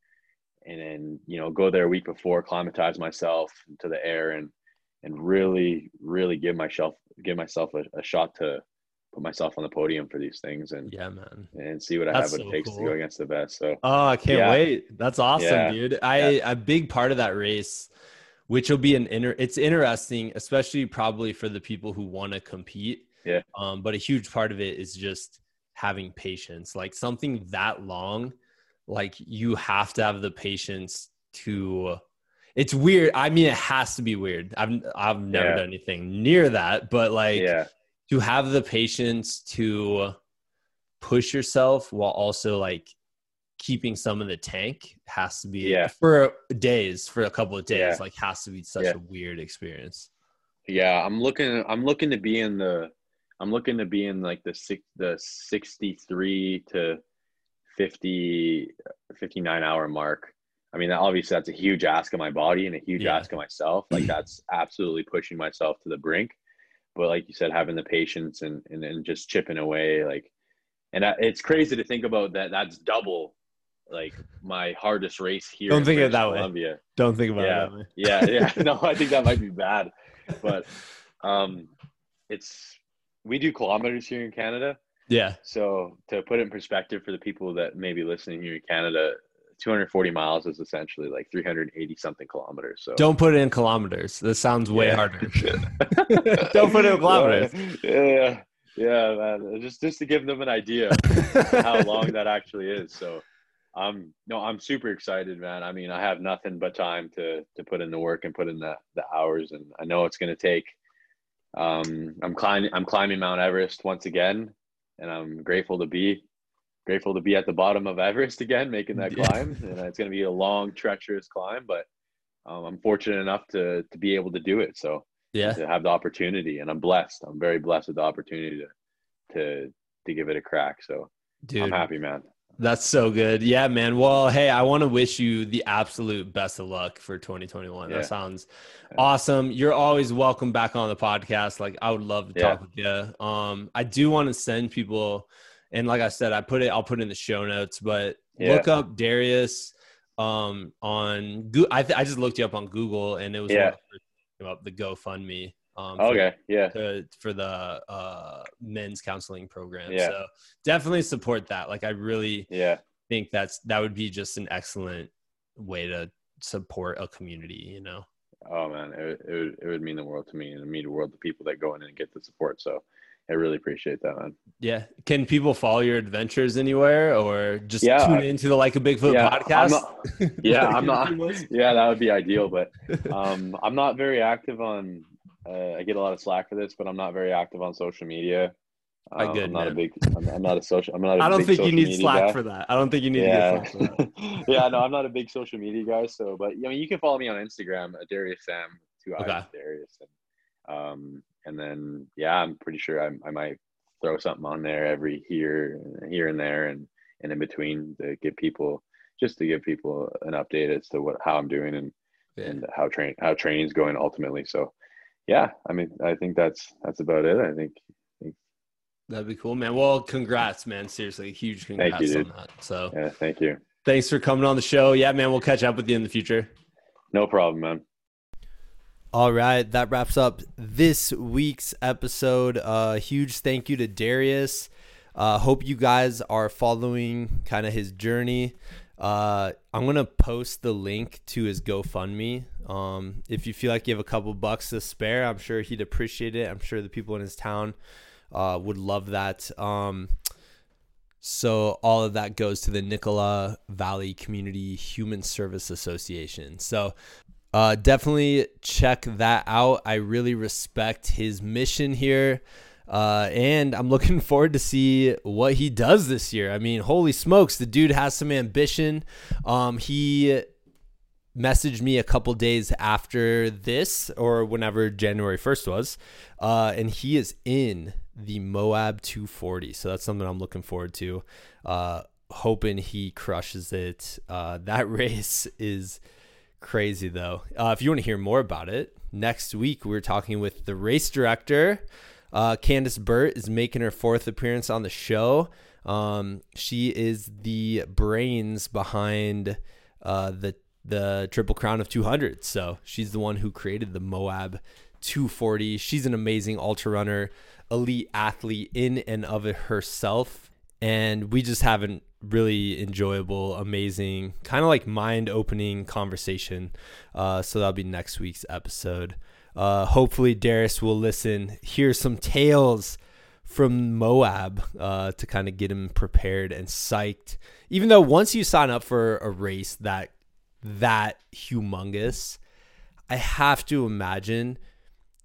and then you know go there a week before, acclimatize myself to the air, and and really really give myself give myself a, a shot to put myself on the podium for these things and yeah man and see what i have what so it takes cool. to go against the best so oh i can't yeah. wait that's awesome yeah. dude i yeah. a big part of that race which will be an inner it's interesting especially probably for the people who want to compete yeah um but a huge part of it is just having patience like something that long like you have to have the patience to it's weird i mean it has to be weird i've i've never yeah. done anything near that but like yeah. to have the patience to push yourself while also like keeping some of the tank has to be yeah. for days for a couple of days yeah. like has to be such yeah. a weird experience yeah i'm looking i'm looking to be in the I'm looking to be in like the six, the 63 to 50, 59 hour mark. I mean, obviously that's a huge ask of my body and a huge yeah. ask of myself. Like that's absolutely pushing myself to the brink. But like you said, having the patience and, and, and just chipping away, like, and it's crazy to think about that. That's double like my hardest race here. Don't think of it that Columbia. way. Don't think about yeah. it that way. yeah, yeah. No, I think that might be bad, but um, it's we do kilometers here in Canada. Yeah. So to put it in perspective for the people that may be listening here in Canada, 240 miles is essentially like 380 something kilometers. So don't put it in kilometers. This sounds way yeah. harder. don't put it in kilometers. Yeah, yeah, man. Just just to give them an idea how long that actually is. So, um, no, I'm super excited, man. I mean, I have nothing but time to to put in the work and put in the the hours, and I know it's going to take um, I'm climbing. I'm climbing Mount Everest once again, and I'm grateful to be grateful to be at the bottom of Everest again, making that yeah. climb. And it's going to be a long, treacherous climb, but um, I'm fortunate enough to to be able to do it. So yeah, to have the opportunity, and I'm blessed. I'm very blessed with the opportunity to to to give it a crack. So Dude, I'm happy, man. That's so good. Yeah, man. Well, hey, I want to wish you the absolute best of luck for 2021. Yeah. That sounds awesome. You're always welcome back on the podcast. Like I would love to yeah. talk with you. Um, I do want to send people, and like I said, I put it. I'll put it in the show notes. But yeah. look up Darius um, on. Go- I th- I just looked you up on Google, and it was yeah. up the GoFundMe. Um, okay, yeah, to, for the uh, men's counseling program. Yeah. So definitely support that. Like I really, yeah, think that's that would be just an excellent way to support a community. You know. Oh man, it, it would it would mean the world to me, and it mean the world to people that go in and get the support. So. I really appreciate that, man. Yeah. Can people follow your adventures anywhere or just yeah, tune into the Like a Bigfoot yeah, podcast? I'm not, yeah, I'm not. Yeah, that would be ideal. But um, I'm not very active on uh, I get a lot of slack for this, but I'm not very active on social media. Uh, good, I'm not man. a big. I'm, I'm not a social. I'm not. I I don't think you need Slack guy. for that. I don't think you need yeah. to get Slack for that. yeah, no, I'm not a big social media guy. So, but I mean, you can follow me on Instagram, uh, Darius Sam, two eyes, Okay. Darius, and um, and then yeah, I'm pretty sure I, I might throw something on there every here, here and there, and and in between to give people just to give people an update as to what how I'm doing and Yeah. and how train how training's going ultimately. So, yeah, I mean, I think that's that's about it. I think That'd be cool, man. Well, congrats, man. Seriously, huge you, congrats dude. on that. So yeah, thank you. thanks for coming on the show. Yeah, man, we'll catch up with you in the future. No problem, man. All right, that wraps up this week's episode. Uh, huge thank you to Darius. Uh, hope you guys are following kind of his journey. Uh, I'm gonna post the link to his GoFundMe. Um, if you feel like you have a couple bucks to spare, I'm sure he'd appreciate it. I'm sure the people in his town uh, would love that. Um, so all of that goes to the Nicola Valley Community Human Service Association. So uh, definitely check that out. I really respect his mission here. Uh, and I'm looking forward to see what he does this year. I mean, holy smokes, the dude has some ambition. Um, he messaged me a couple days after this or whenever January 1st was. Uh, and he is in the Moab 240. So that's something I'm looking forward to. Uh, hoping he crushes it. Uh, that race is crazy though. Uh, if you want to hear more about it, next week we're talking with the race director. Uh, Candice Burt is making her fourth appearance on the show. Um, she is the brains behind uh, the the Triple Crown of 200. So she's the one who created the Moab 240. She's an amazing ultra runner, elite athlete in and of herself. And we just have a really enjoyable, amazing, kind of like mind opening conversation. Uh, so that'll be next week's episode. Uh, hopefully, Darius will listen, hear some tales from Moab uh, to kind of get him prepared and psyched. Even though once you sign up for a race that that humongous, I have to imagine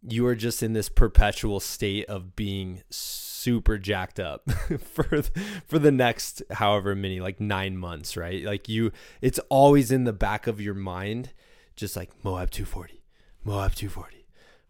you are just in this perpetual state of being super jacked up for for the next however many like 9 months, right? Like you it's always in the back of your mind just like Moab 240, Moab 240.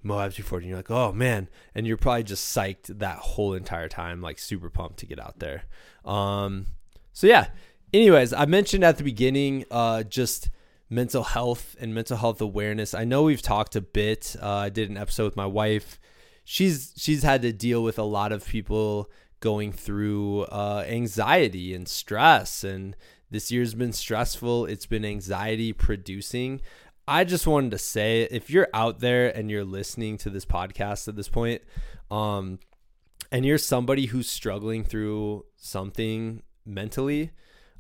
Moab 240 and you're like, "Oh man." And you're probably just psyched that whole entire time like super pumped to get out there. Um so yeah, anyways, I mentioned at the beginning uh just mental health and mental health awareness. I know we've talked a bit. Uh, I did an episode with my wife. She's she's had to deal with a lot of people going through uh, anxiety and stress, and this year's been stressful. It's been anxiety producing. I just wanted to say, if you're out there and you're listening to this podcast at this point, um, and you're somebody who's struggling through something mentally,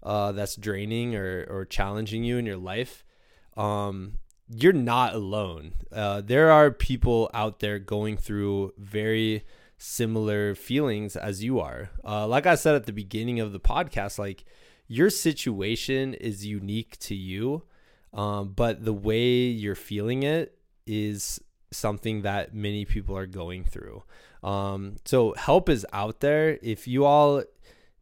uh, that's draining or, or challenging you in your life, um, you're not alone. Uh, there are people out there going through very similar feelings as you are. Uh, like I said at the beginning of the podcast, like your situation is unique to you, um, but the way you're feeling it is something that many people are going through. Um, so help is out there. If you all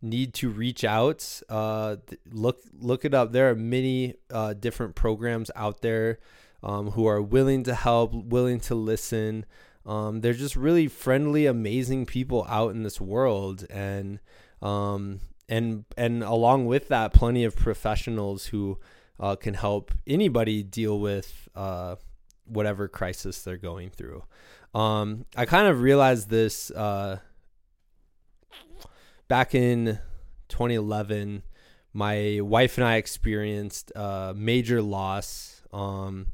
need to reach out uh look look it up there are many uh different programs out there um who are willing to help willing to listen um they're just really friendly amazing people out in this world and um and and along with that plenty of professionals who uh, can help anybody deal with uh whatever crisis they're going through um i kind of realized this uh back in 2011, my wife and I experienced a major loss. Um,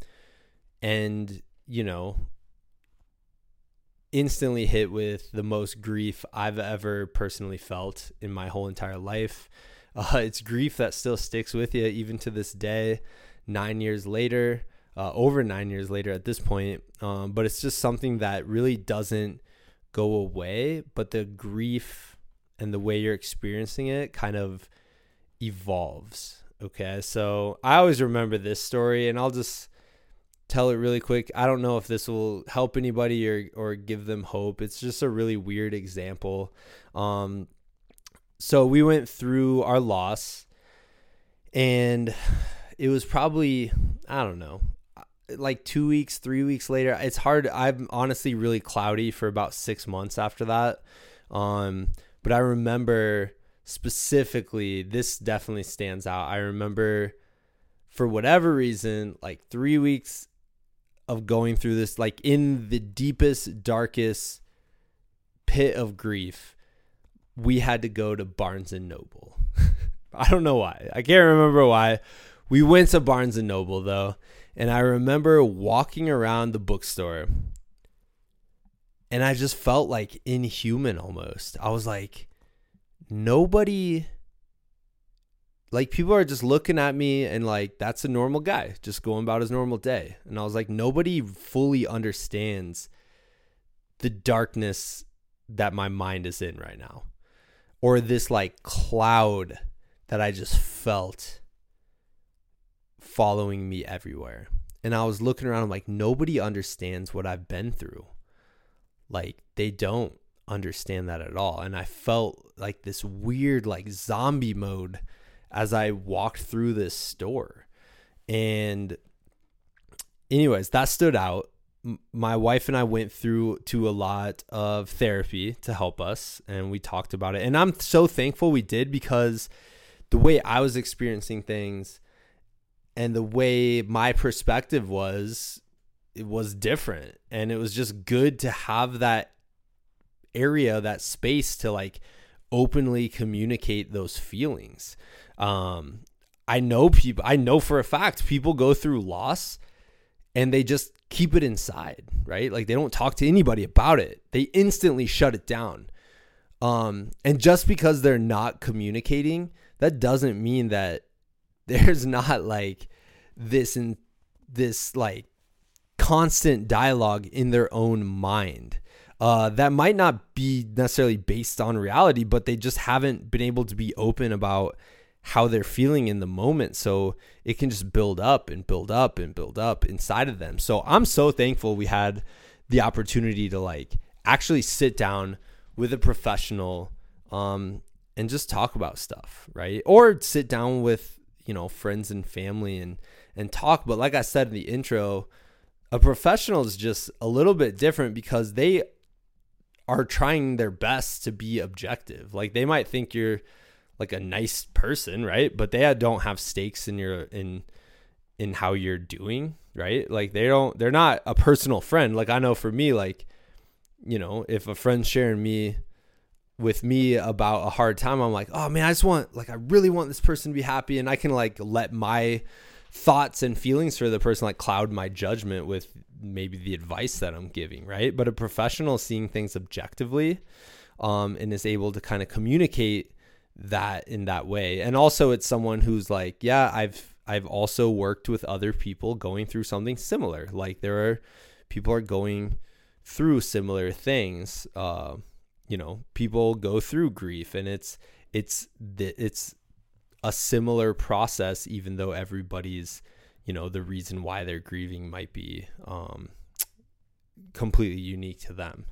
and, you know, instantly hit with the most grief I've ever personally felt in my whole entire life. Uh, it's grief that still sticks with you even to this day, nine years later, uh, over nine years later at this point. Um, but it's just something that really doesn't go away. But the grief and the way you're experiencing it kind of evolves. Okay. So I always remember this story, and I'll just tell it really quick. I don't know if this will help anybody or or give them hope. It's just a really weird example. Um, so we went through our loss, and it was probably I don't know, like two weeks, three weeks later. It's hard. I'm honestly really cloudy for about six months after that. Um, but I remember specifically, this definitely stands out. I remember for whatever reason, like three weeks of going through this, like in the deepest, darkest pit of grief, we had to go to Barnes and Noble. I don't know why. I can't remember why. We went to Barnes and Noble though, and I remember walking around the bookstore and I just felt like inhuman almost. I was like, nobody, like, people are just looking at me and like, that's a normal guy, just going about his normal day. And I was like, nobody fully understands the darkness that my mind is in right now, or this like cloud that I just felt following me everywhere. And I was looking around, I'm like, nobody understands what I've been through. Like they don't understand that at all. And i felt like this weird like zombie mode as i walked through this store. And anyways that stood out my wife and i went through to a lot of therapy to help us and we talked about it. And i'm so thankful we did because the way i was experiencing things and the way my perspective was it was different. And it was just good to have that area that space to like openly communicate those feelings. Um i know people i know for a fact people go through loss and they just keep it inside right? Like they don't talk to anybody about it. They instantly shut it down. Um and just because they're not communicating that doesn't mean that there's not like this and this like constant dialogue in their own mind. Uh, that might not be necessarily based on reality, but they just haven't been able to be open about how they're feeling in the moment. So it can just build up and build up and build up inside of them. So I'm so thankful we had the opportunity to like actually sit down with a professional um, and just talk about stuff, right? Or sit down with, you know, friends and family and and talk. But like I said in the intro, a professional is just a little bit different because they are trying their best to be objective. Like they might think you're like a nice person, right? But they don't have stakes in your in in how you're doing, right? Like they don't they're not a personal friend. Like I know for me like you know, if a friend's sharing me with me about a hard time, I'm like, "Oh man, I just want like I really want this person to be happy and I can like let my thoughts and feelings for the person like cloud my judgment with maybe the advice that I'm giving, right? But a professional seeing things objectively um, and is able to kind of communicate that in that way. And also it's someone who's like, yeah, I've I've also worked with other people going through something similar. Like there are people are going through similar things. Uh, you know, people go through grief and it's it's the, it's a similar process, even though everybody's, you know, the reason why they're grieving might be um, completely unique to them.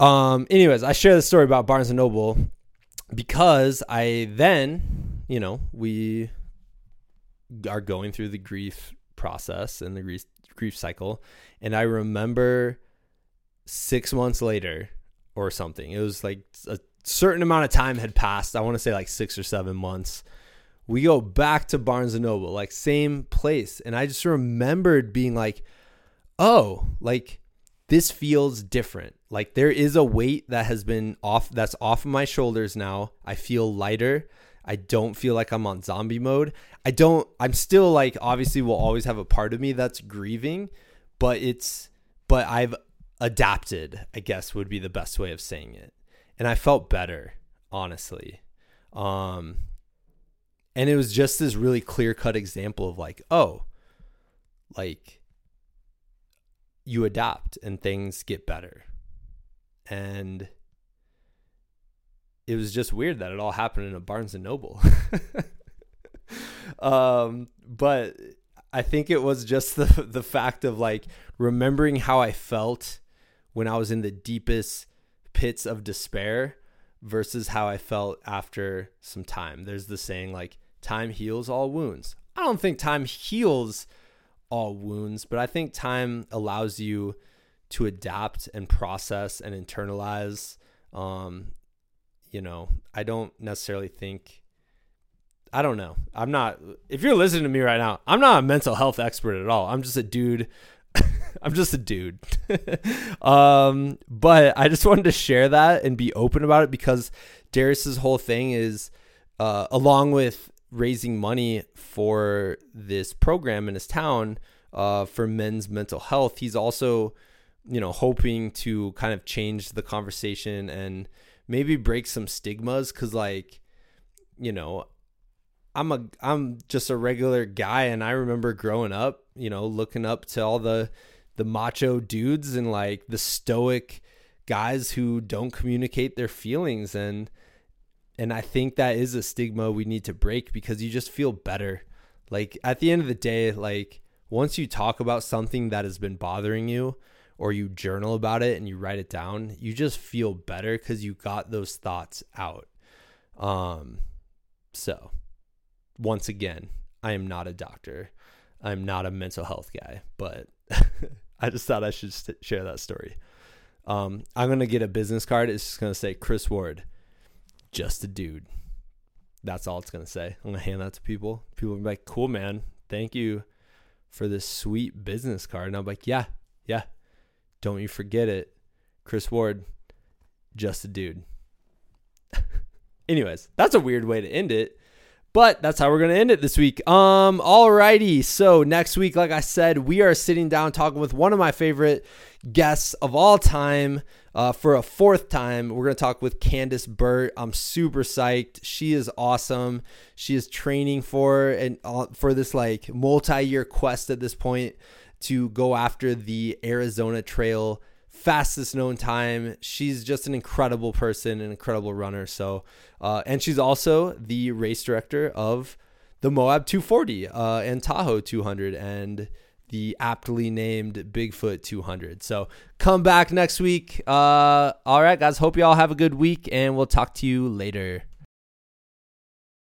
Um, anyways, I share the story about Barnes and Noble because I then, you know, we are going through the grief process and the grief, grief cycle. And I remember six months later or something, it was like a certain amount of time had passed. I want to say like six or seven months. We go back to Barnes and Noble, like same place. And I just remembered being like, oh, like this feels different. Like there is a weight that has been off, that's off my shoulders now. I feel lighter. I don't feel like I'm on zombie mode. I don't, I'm still like, obviously, will always have a part of me that's grieving, but it's, but I've adapted, I guess would be the best way of saying it and I felt better, honestly. Um, and it was just this really clear cut example of like, oh, like you adapt and things get better. And it was just weird that it all happened in a Barnes and Noble. um, but I think it was just the the fact of like remembering how I felt when I was in the deepest pits of despair versus how I felt after some time. There's the saying like time heals all wounds. I don't think time heals all wounds, but I think time allows you to adapt and process and internalize. Um, you know, I don't necessarily think. I don't know. I'm not. If you're listening to me right now, I'm not a mental health expert at all. I'm just a dude. I'm just a dude. um, but I just wanted to share that and be open about it because Darius's whole thing is, uh, along with raising money for this program in his town uh, for men's mental health. He's also, you know, hoping to kind of change the conversation and maybe break some stigmas because, like, you know, I'm a I'm just a regular guy, and I remember growing up, you know, looking up to all the the macho dudes and like the stoic guys who don't communicate their feelings and and I think that is a stigma we need to break because you just feel better. Like at the end of the day, like once you talk about something that has been bothering you or you journal about it and you write it down, you just feel better cuz you got those thoughts out. Um so once again, I am not a doctor. I'm not a mental health guy, but I just thought I should share that story. Um, I'm gonna get a business card. It's just gonna say Chris Ward, just a dude. That's all it's gonna say. I'm gonna hand that to people. People will be like, "Cool, man. Thank you for this sweet business card." And I'm like, "Yeah, yeah. Don't you forget it, Chris Ward, just a dude." Anyways, that's a weird way to end it. But that's how we're gonna end it this week. Um, alrighty. So next week, like I said, we are sitting down talking with one of my favorite guests of all time. Uh, for a fourth time, we're gonna talk with Candice Burt. I'm super psyched. She is awesome. She is training for and uh, for this like multi-year quest at this point to go after the Arizona Trail fastest known time. She's just an incredible person, an incredible runner. So, uh, and she's also the race director of the Moab 240 uh, and Tahoe 200 and the aptly named Bigfoot 200. So come back next week. Uh, all right, guys. Hope you all have a good week, and we'll talk to you later.